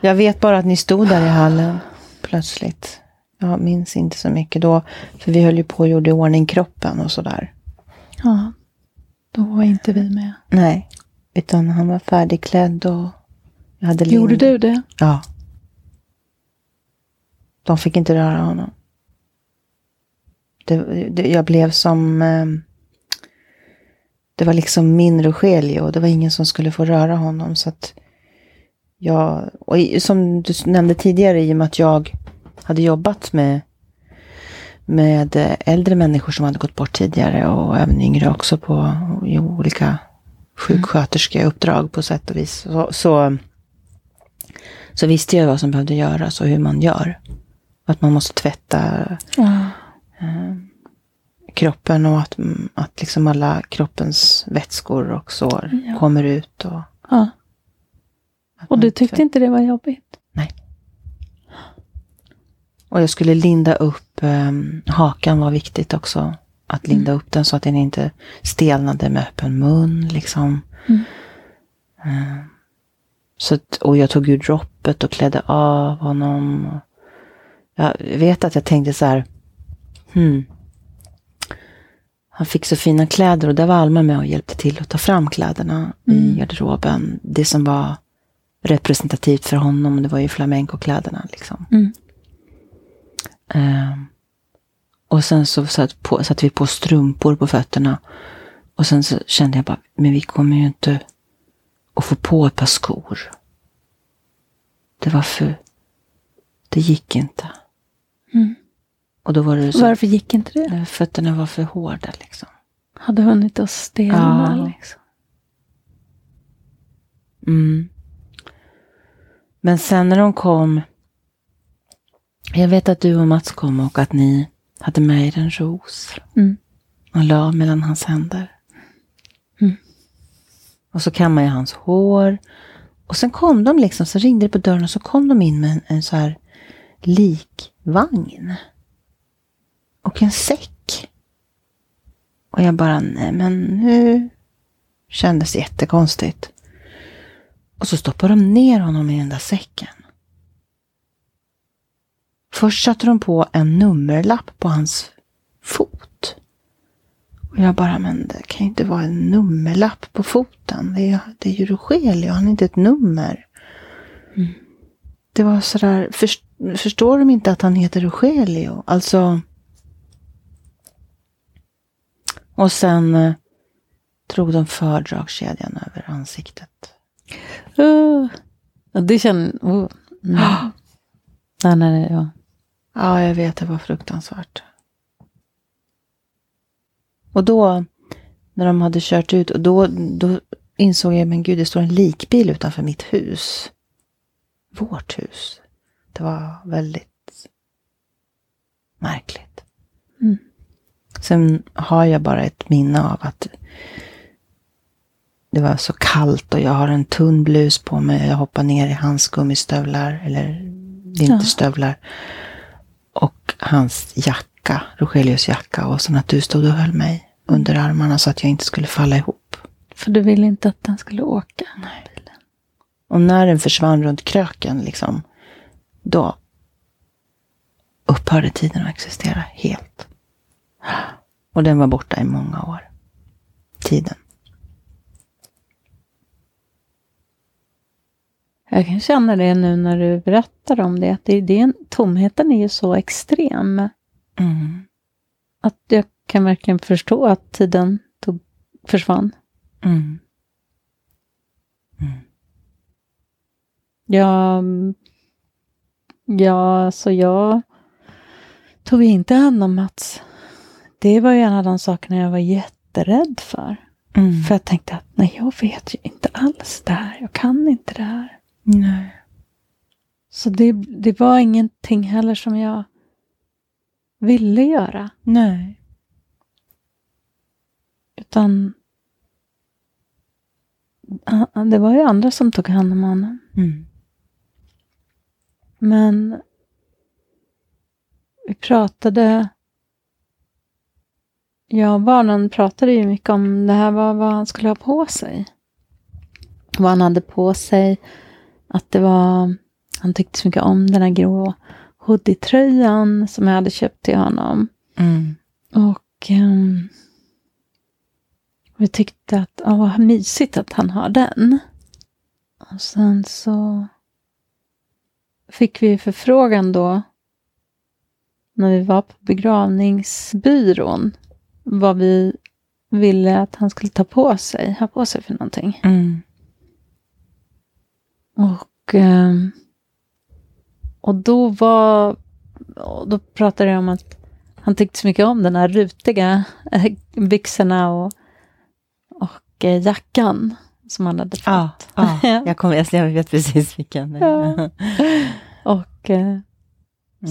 Jag vet bara att ni stod där i hallen plötsligt. Jag minns inte så mycket då. För vi höll ju på och gjorde i ordning kroppen och sådär. Ja, då var inte vi med. Nej. Utan han var färdigklädd och jag hade Gjorde linne. du det? Ja. De fick inte röra honom. Det, det, jag blev som... Eh, det var liksom min Rogelio och det var ingen som skulle få röra honom. Så att jag, och i, som du nämnde tidigare, i och med att jag hade jobbat med, med eh, äldre människor som hade gått bort tidigare och även yngre också på i olika sjuksköterskeuppdrag på sätt och vis. Så, så, så visste jag vad som behövde göras och hur man gör. Att man måste tvätta Ja. kroppen och att, att liksom alla kroppens vätskor och sår Ja. kommer ut. Och, ja. Och du tyckte tvätt- inte det var jobbigt? Och jag skulle linda upp, um, hakan var viktigt också. Att linda upp den så att den inte stelnade med öppen mun. Liksom. Mm. Eh, så att, och jag tog ur droppet och klädde av honom. Jag vet att jag tänkte så här. Hmm. Han fick så fina kläder och där var Alma med och hjälpte till att ta fram kläderna i Mm. garderoben. Det som var representativt för honom, det var ju flamencokläderna. Liksom. Mm. Ehm, och sen så satt på, satte vi på strumpor på fötterna. Och sen så kände jag bara, men vi kommer ju inte att få på ett par skor. Det var för... Det gick inte. Mm. Och då var det så... Varför gick inte det? Fötterna var för hårda liksom. Hade hunnit att stelna Ja. liksom. Mm. Men sen när de kom. Jag vet att du och Mats kom och att ni hade med er en ros. Mm. Och la mellan hans händer. Mm. Och så kammade jag hans hår. Och sen kom de liksom, så ringde det på dörren och så kom de in med en, en så här likvagn. Och en säck. Och jag bara, nej men nu kändes det jättekonstigt. Och så stoppade de ner honom i den där säcken. Först satte de på en nummerlapp på hans fot. Och jag bara, men det kan ju inte vara en nummerlapp på foten. Det är, det är ju Rogelio, han är inte ett nummer. Det var sådär, först, förstår de inte att han heter Rogelio? Alltså. Och sen eh, drog de fördragskedjan över ansiktet. Uh. Det känner... Uh. Mm. Ja, nej, ja. Ja, jag vet, det var fruktansvärt. Och då, när de hade kört ut, och då, då insåg jag, men gud, det står en likbil utanför mitt hus. Vårt hus. Det var väldigt märkligt. Mm. Sen har jag bara ett minne av att det var så kallt och jag har en tunn blus på mig. Jag hoppar ner i hans gummistövlar eller vinterstövlar. Och hans jacka, Rogelius jacka. Och sen att du stod och höll mig under armarna så att jag inte skulle falla ihop. För du ville inte att den skulle åka? Nej. Bilen. Och när den försvann runt kröken, liksom, då upphörde tiden att existera helt. Och den var borta i många år. Tiden. Jag kan känna det nu när du berättar om det. Att det, det är tomheten är ju så extrem. Mm. Att jag kan verkligen förstå att tiden tog, försvann. Mm. Jag, ja, så jag tog inte hand om Mats. Det var ju en av de sakerna jag var jätterädd för. Mm. För jag tänkte att nej, jag vet ju inte alls det här. Jag kan inte det här. Nej. Så det, det var ingenting heller som jag ville göra. Nej. Utan det var ju andra som tog hand om honom. Mm. Men vi pratade... Jag och barnen pratade ju mycket om det här, vad, vad han skulle ha på sig. Vad han hade på sig. Att det var... Han tyckte så mycket om den här grå hoodie-tröjan som jag hade köpt till honom. Mm. Och... ehm, Vi tyckte att, ja, vad mysigt att han har den. Och sen så fick vi förfrågan då när vi var på begravningsbyrån vad vi ville att han skulle ta på sig, ha på sig för någonting. Mm. Och, ehm, och då var, då pratade jag om att han tyckte så mycket om den här rutiga eh, byxorna och, och eh, jackan som han hade fått. Ja, ja. Jag, kommer, jag vet precis vilken. Ja. Och, eh,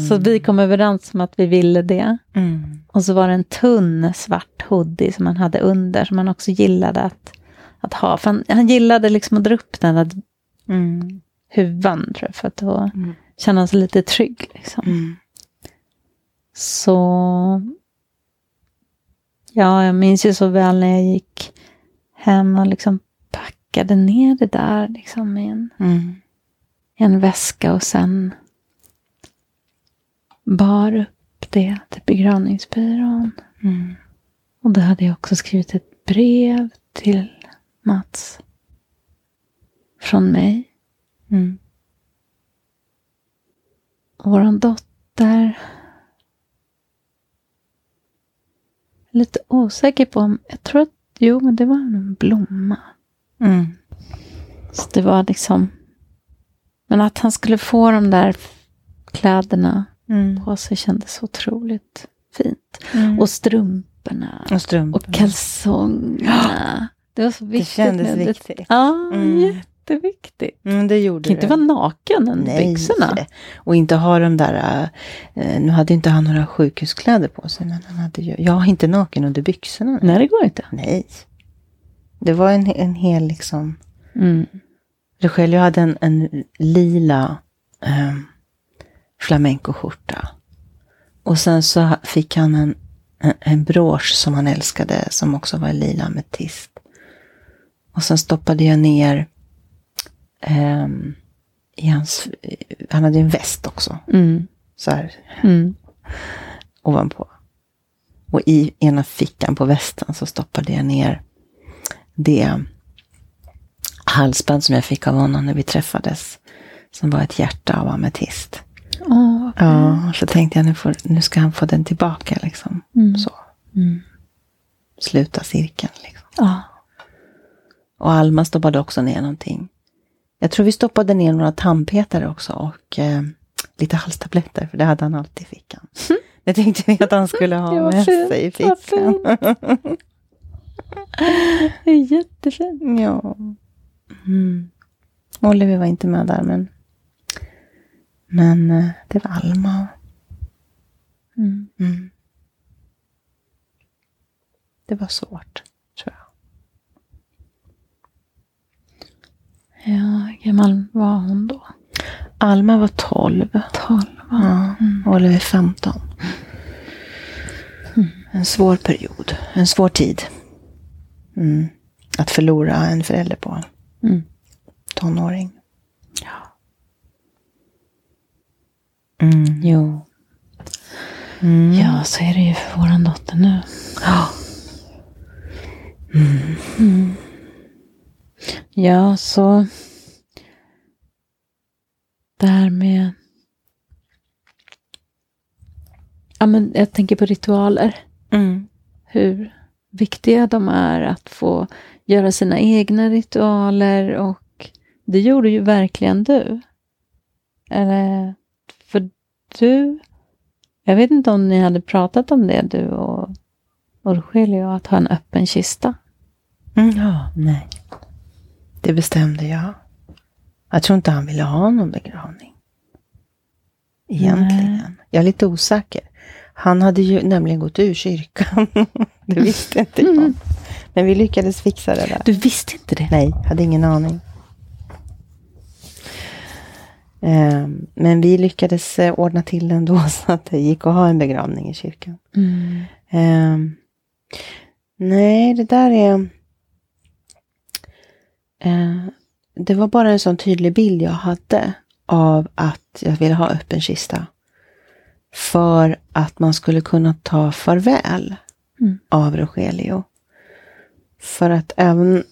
Så Mm. vi kom överens om att vi ville det. Mm. Och så var det en tunn svart hoodie som han hade under, som han också gillade att, att ha. För han, han gillade liksom att dra upp den där Mm. huvan, tror jag, för att då Mm. kände han sig lite trygg. Liksom. Mm. Så... Ja, jag minns ju så väl när jag gick hem och liksom packade ner det där liksom i en, Mm. en väska och sen bar upp det till begravningsbyrån. Mm. Och då hade jag också skrivit ett brev till Mats. Från mig. Mm. Vår dotter. Lite osäker på om, jag tror att, jo men det var en blomma. Mm. Så det var liksom, men att han skulle få de där kläderna Mm. på sig kändes otroligt fint. Mm. Och strumporna. och strumpor. Och kalsongerna. Det var så Det viktigt. kändes det. viktigt. Ja, Mm. jätteviktigt. Mm, det gjorde kan inte det. vara naken än Nej. byxorna. Och inte ha de där, eh, nu hade inte han några sjukhuskläder på sig, men han hade ju, ja, inte naken under byxorna. Nej, det går inte. Nej. Det var en, en hel liksom, Mm. Rogelio hade en, en lila eh, flamencoskjorta. Och sen så fick han en, en, en brosch som han älskade, som också var lila ametist. Och sen stoppade jag ner ehm, i hans, han hade en väst också, Mm. så här Mm. ovanpå. Och i ena fickan på västen så stoppade jag ner det halsband som jag fick av honom när vi träffades. Som var ett hjärta av ametist. Vad Ja, så tänkte jag nu, får, nu ska han få den tillbaka liksom. Mm. Så. Mm. Sluta cirkeln liksom. Ja. Och Alma stoppade också ner någonting. Jag tror vi stoppade ner några tandpetare också och eh, lite halstabletter, för det hade han alltid i fickan. Det tänkte vi att han skulle ha med sig i fickan. Det är jättefint. Ja. Mm. Oliver var inte med där, men, men eh, det var Alma. Mm. Mm. Det var svårt, tror jag. Ja, hur gammal var hon då? Alma var 12. 12. Ja, Oliver 15. En svår period, en svår tid. Mm. Att förlora en förälder på Mm. tonåring. Ja. Mm. Jo. Mm. Ja, så är det ju för våran dotter nu. Ja. Mm. Ja, så det här med... Ja, men jag tänker på ritualer. Mm. Hur viktiga de är att få göra sina egna ritualer och det gjorde ju verkligen du. Eller, för du... Jag vet inte om ni hade pratat om det, du och Rogelio, att ha en öppen kista. Mm, ja, nej. Det bestämde jag. Jag tror inte han ville ha någon begravning. Egentligen. Jag är lite osäker. Han hade ju nämligen gått ur kyrkan. det visste inte jag. Men vi lyckades fixa det där. Du visste inte det? Nej, hade ingen aning. Ehm, Men vi lyckades eh, ordna till ändå så att det gick att ha en begravning i kyrkan. Mm. Ehm, nej, det där är... Eh, det var bara en sån tydlig bild jag hade av att jag ville ha öppen kista. För att man skulle kunna ta farväl Mm. av Rogelio. För att även,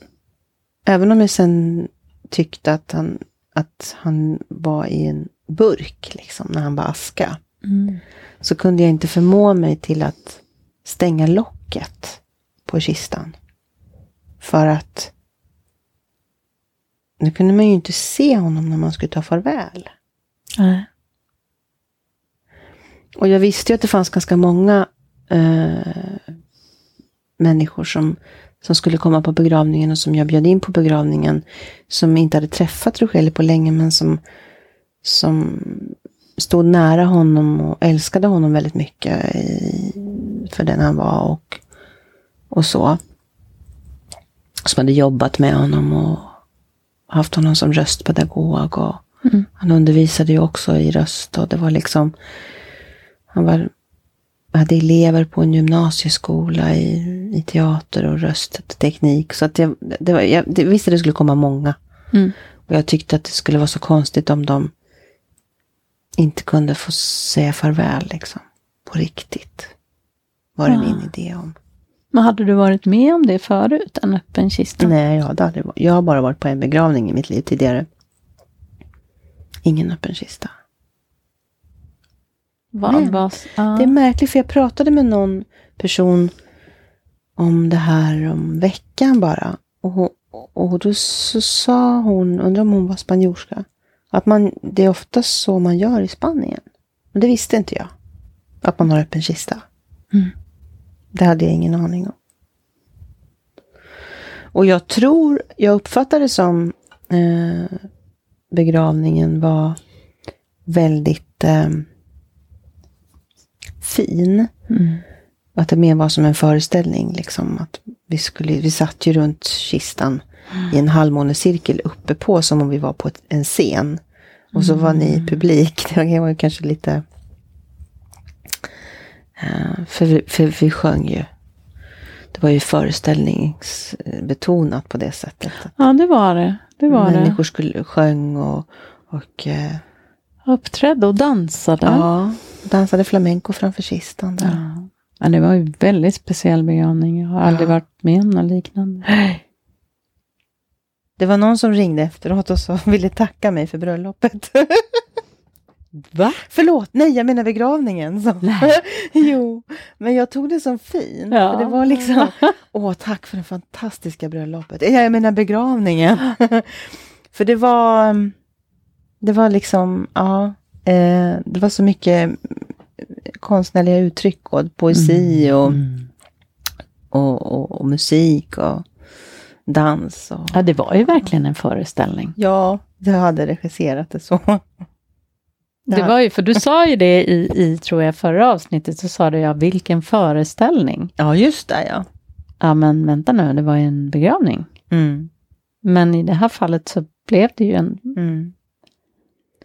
även om jag sen tyckte att han, att han var i en burk, liksom, när han var aska, Mm. så kunde jag inte förmå mig till att stänga locket på kistan. För att nu kunde man ju inte se honom när man skulle ta farväl. Nej. Och jag visste ju att det fanns ganska många eh, människor som, som skulle komma på begravningen och som jag bjöd in på begravningen. Som inte hade träffat Rogelio på länge men som, som stod nära honom och älskade honom väldigt mycket i, för den han var och, och så. Som hade jobbat med honom och haft honom som röstpedagog. Och Mm. Han undervisade ju också i röst och det var liksom han var, hade elever på en gymnasieskola i, i teater och röstteknik. Så att jag, det var, jag det, visste det skulle komma många. Mm. Och jag tyckte att det skulle vara så konstigt om de inte kunde få säga farväl liksom. På riktigt. Var det Ja. min idé om. Men hade du varit med om det förut, en öppen kista? Nej, jag, hade aldrig, jag har bara varit på en begravning i mitt liv tidigare. Ingen öppen kista. Vad, Men vad, ja. Det är märkligt för jag pratade med någon person om det här om veckan bara. Och, och då så sa hon, undrar om hon var spanjorska, att man, det är oftast så man gör i Spanien. Men det visste inte jag. Att man har öppen kista. Mm. Det hade jag ingen aning om. Och jag tror, jag uppfattar det som eh, begravningen var väldigt eh, fin. Mm. Att det mer var som en föreställning. Liksom, att vi, skulle, vi satt ju runt kistan i en halvmånecirkel uppe på som om vi var på ett, en scen. Och så var ni publik. Det var ju kanske lite... eh, för, vi, för vi sjöng ju. Det var ju föreställningsbetonat på det sättet. Ja, det var det. Det var människor skulle sjöng och, och eh. Uppträdde och dansade. ja, dansade flamenco framför kistan. Där. Ja. Ja, det var en väldigt speciell begravning. Jag har aldrig Ja. varit med om något liknande. Det var någon som ringde efteråt och så ville tacka mig för bröllopet. Va? Förlåt, nej jag menar begravningen. Så. Nej. jo, men jag tog det som fin. Ja. För det var liksom, åh tack för det fantastiska bröllopet. Ja, Jag menar begravningen. för det var, det var liksom, ja, eh, det var så mycket konstnärliga uttryck och poesi och, Mm. och, och, och musik och dans. Och, Ja, det var ju verkligen en föreställning. Ja, jag hade regisserat det så. Det var ju, för du sa ju det i, i, tror jag, förra avsnittet, så sa du ja, vilken föreställning. Ja, just det ja. Ja, men vänta nu, det var ju en begravning. Mm. Men i det här fallet så blev det ju en, Mm.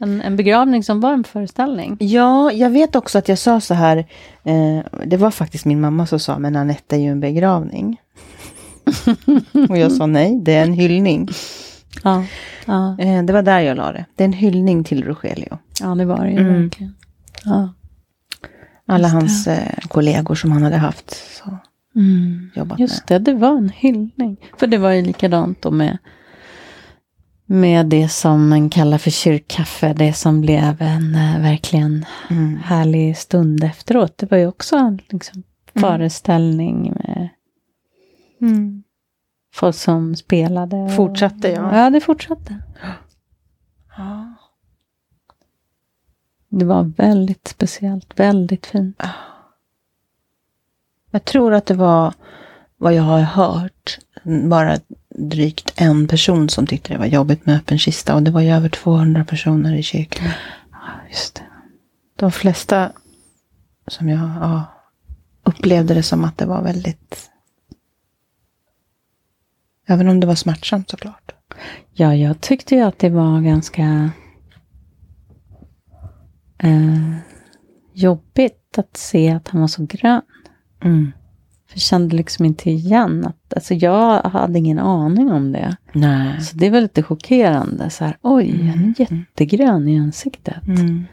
En, en begravning som var en föreställning. Ja, jag vet också att jag sa så här, eh, det var faktiskt min mamma som sa, men Anette är ju en begravning. Och jag sa nej, det är en hyllning. Ja, ja, Eh, det var där jag la det. Det är en hyllning till Rogelio. ja det var det ju Mm. verkligen. Ja. Alla Just hans eh, kollegor som han hade haft. Så, Mm. jobbat Just det, det var en hyllning. För det var ju likadant då med, med det som man kallar för kyrkkaffe. Det som blev en eh, verkligen. Mm. härlig stund efteråt. Det var ju också en liksom, Mm. föreställning med Mm. folk som spelade. Fortsatte, ja. Ja, det fortsatte. Ja. Det var väldigt speciellt, väldigt fint. Jag tror att det var vad jag har hört. Bara drygt en person som tyckte det var jobbigt med öppen kista. Och det var ju över 200 personer i kyrkan. Ja, just det. De flesta som jag ja, upplevde det som att det var väldigt... Även om det var smärtsamt såklart. Ja, jag tyckte ju att det var ganska eh, jobbigt att se att han var så grön. Mm. För jag kände liksom inte igen att, alltså jag hade ingen aning om det. Nej. Så det var lite chockerande. Så här, oj, han är jättegrön i ansiktet. Mm.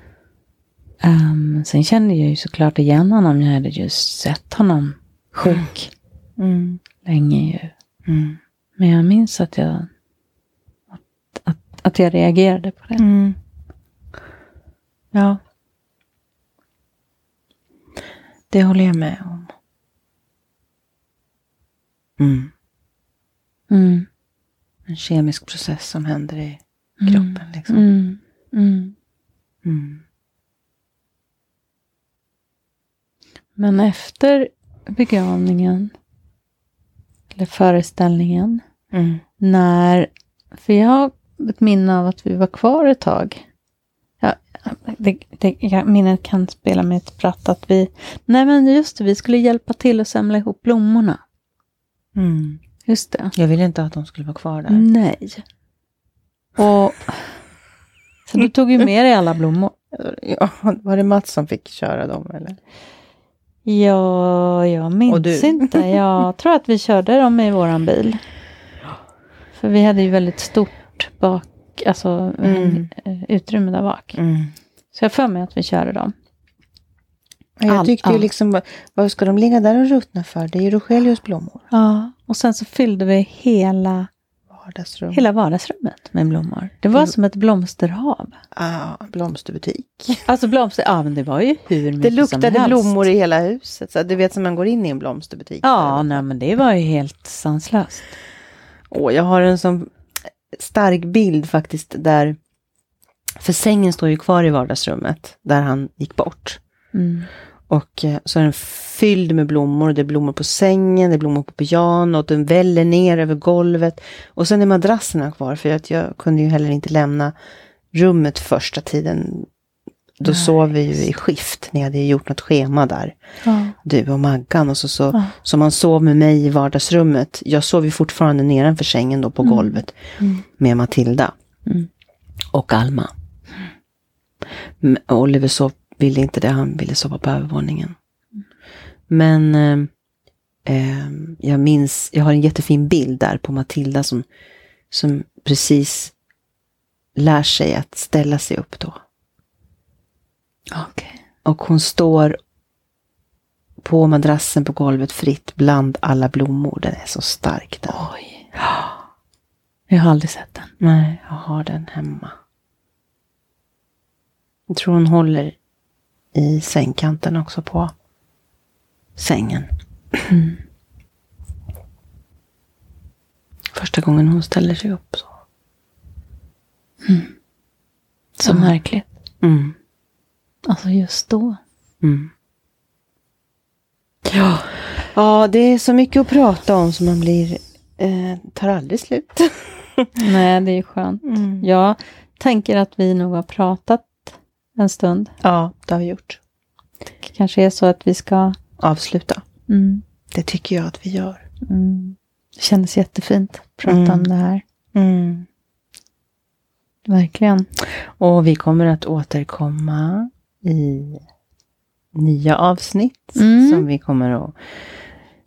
Ehm, sen kände jag ju såklart igen honom. Jag hade just sett honom sjuk Mm. länge ju. Mm. Men jag minns att jag, att, att, att jag reagerade på det. Mm. Ja. Det håller jag med om. Mm. Mm. En kemisk process som händer i kroppen. Liksom. Mm. Mm. Mm. Men efter begravningen, eller föreställningen, Mm. när, för jag har ett minne av att vi var kvar ett tag. Ja, det, det, minnet kan spela med ett pratt att vi, nej men just det, vi skulle hjälpa till att samla ihop blommorna. Mm. Just det. Jag ville inte att de skulle vara kvar där. Nej. Och så du tog ju med dig alla blommor. Ja, var det Mats som fick köra dem eller? Ja, jag minns inte. Jag tror att vi körde dem i våran bil. För vi hade ju väldigt stort bak, alltså Mm. eh, utrymme där bak. Så jag för mig att vi körde dem. Ja, Jag All- tyckte ju liksom, vad- ska de ligga där och ruttna för? Det är ju Rogelius blommor. Ja, och sen så fyllde vi hela, Vardagsrum. hela vardagsrummet med blommor. Det var Mm. som ett blomsterhav. Ah, blomsterbutik. Alltså blomster, ja men det var ju hur mycket Det som luktade helst. blommor i hela huset. Så du vet som man går in i en blomsterbutik. Ja, nej men det var ju helt sanslöst. Åh, jag har en sån stark bild faktiskt där, för sängen står ju kvar i vardagsrummet där han gick bort. Mm. Och eh, så är den fylld med blommor. Det är blommor på sängen, det är blommor på pianot, den väller ner över golvet. Och sen är madrasserna kvar för att jag kunde ju heller inte lämna rummet första tiden. Då Nej, sov vi ju i skift. Ni hade ju gjort något schema där. Ja. Du och Maggan. Och så, så, Ja. så man sov med mig i vardagsrummet. Jag sov ju fortfarande nedanför sängen då på Mm. golvet Mm. med Matilda. Mm. Och Alma. M- Oliver sov, ville inte det, han ville sova på övervåningen. Men eh, eh, jag minns, jag har en jättefin bild där på Matilda som, som precis lär sig att ställa sig upp då. Okej. Och hon står på madrassen på golvet fritt bland alla blommor. Den är så stark den. Oj. Jag har aldrig sett den. Nej, jag har den hemma. Jag tror hon håller i sängkanten också på sängen. Första gången hon ställer sig upp så. Så Ja. märkligt. Mm. Alltså just då. Mm. Ja. ja, det är så mycket att prata om som man blir, eh, tar aldrig slut. Nej, det är skönt. Mm. Jag tänker att vi nog har pratat en stund. Ja, det har vi gjort. Det kanske är så att vi ska... Avsluta. Mm, Det tycker jag att vi gör. mm. Det kändes jättefint att prata Mm. om det här. Mm. Verkligen. Och vi kommer att återkomma i nya avsnitt Mm. som vi kommer att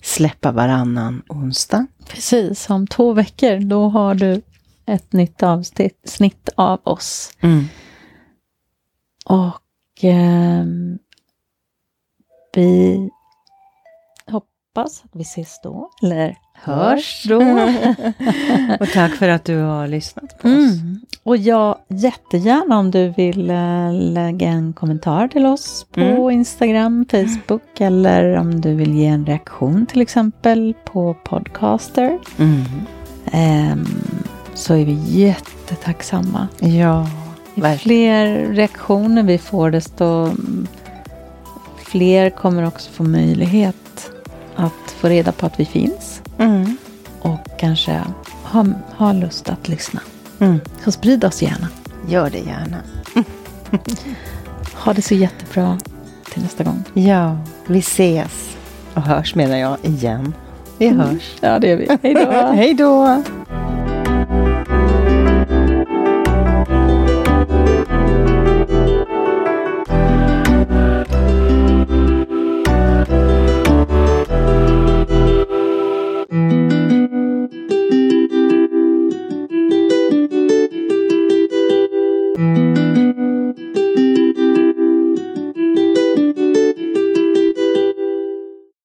släppa varannan onsdag. Precis, om två veckor då har du ett nytt avsnitt snitt av oss. Och ehm, vi hoppas att vi ses då, eller hörs då. Och tack för att du har lyssnat på oss. Mm. Och jag jättegärna om du vill eh, lägga en kommentar till oss på Mm. Instagram, Facebook eller om du vill ge en reaktion till exempel på Podcaster. Ehm, så är vi jättetacksamma. Ja, Ju verkligen. fler reaktioner vi får desto mm, fler kommer också få möjlighet att få reda på att vi finns Mm. och kanske ha, ha lust att lyssna. Mm. Så sprid oss gärna. Gör det gärna. Ha det så jättebra till nästa gång. Ja, vi ses och hörs menar jag igen. Vi hörs. Ja, det gör vi. Hej då. Hej då!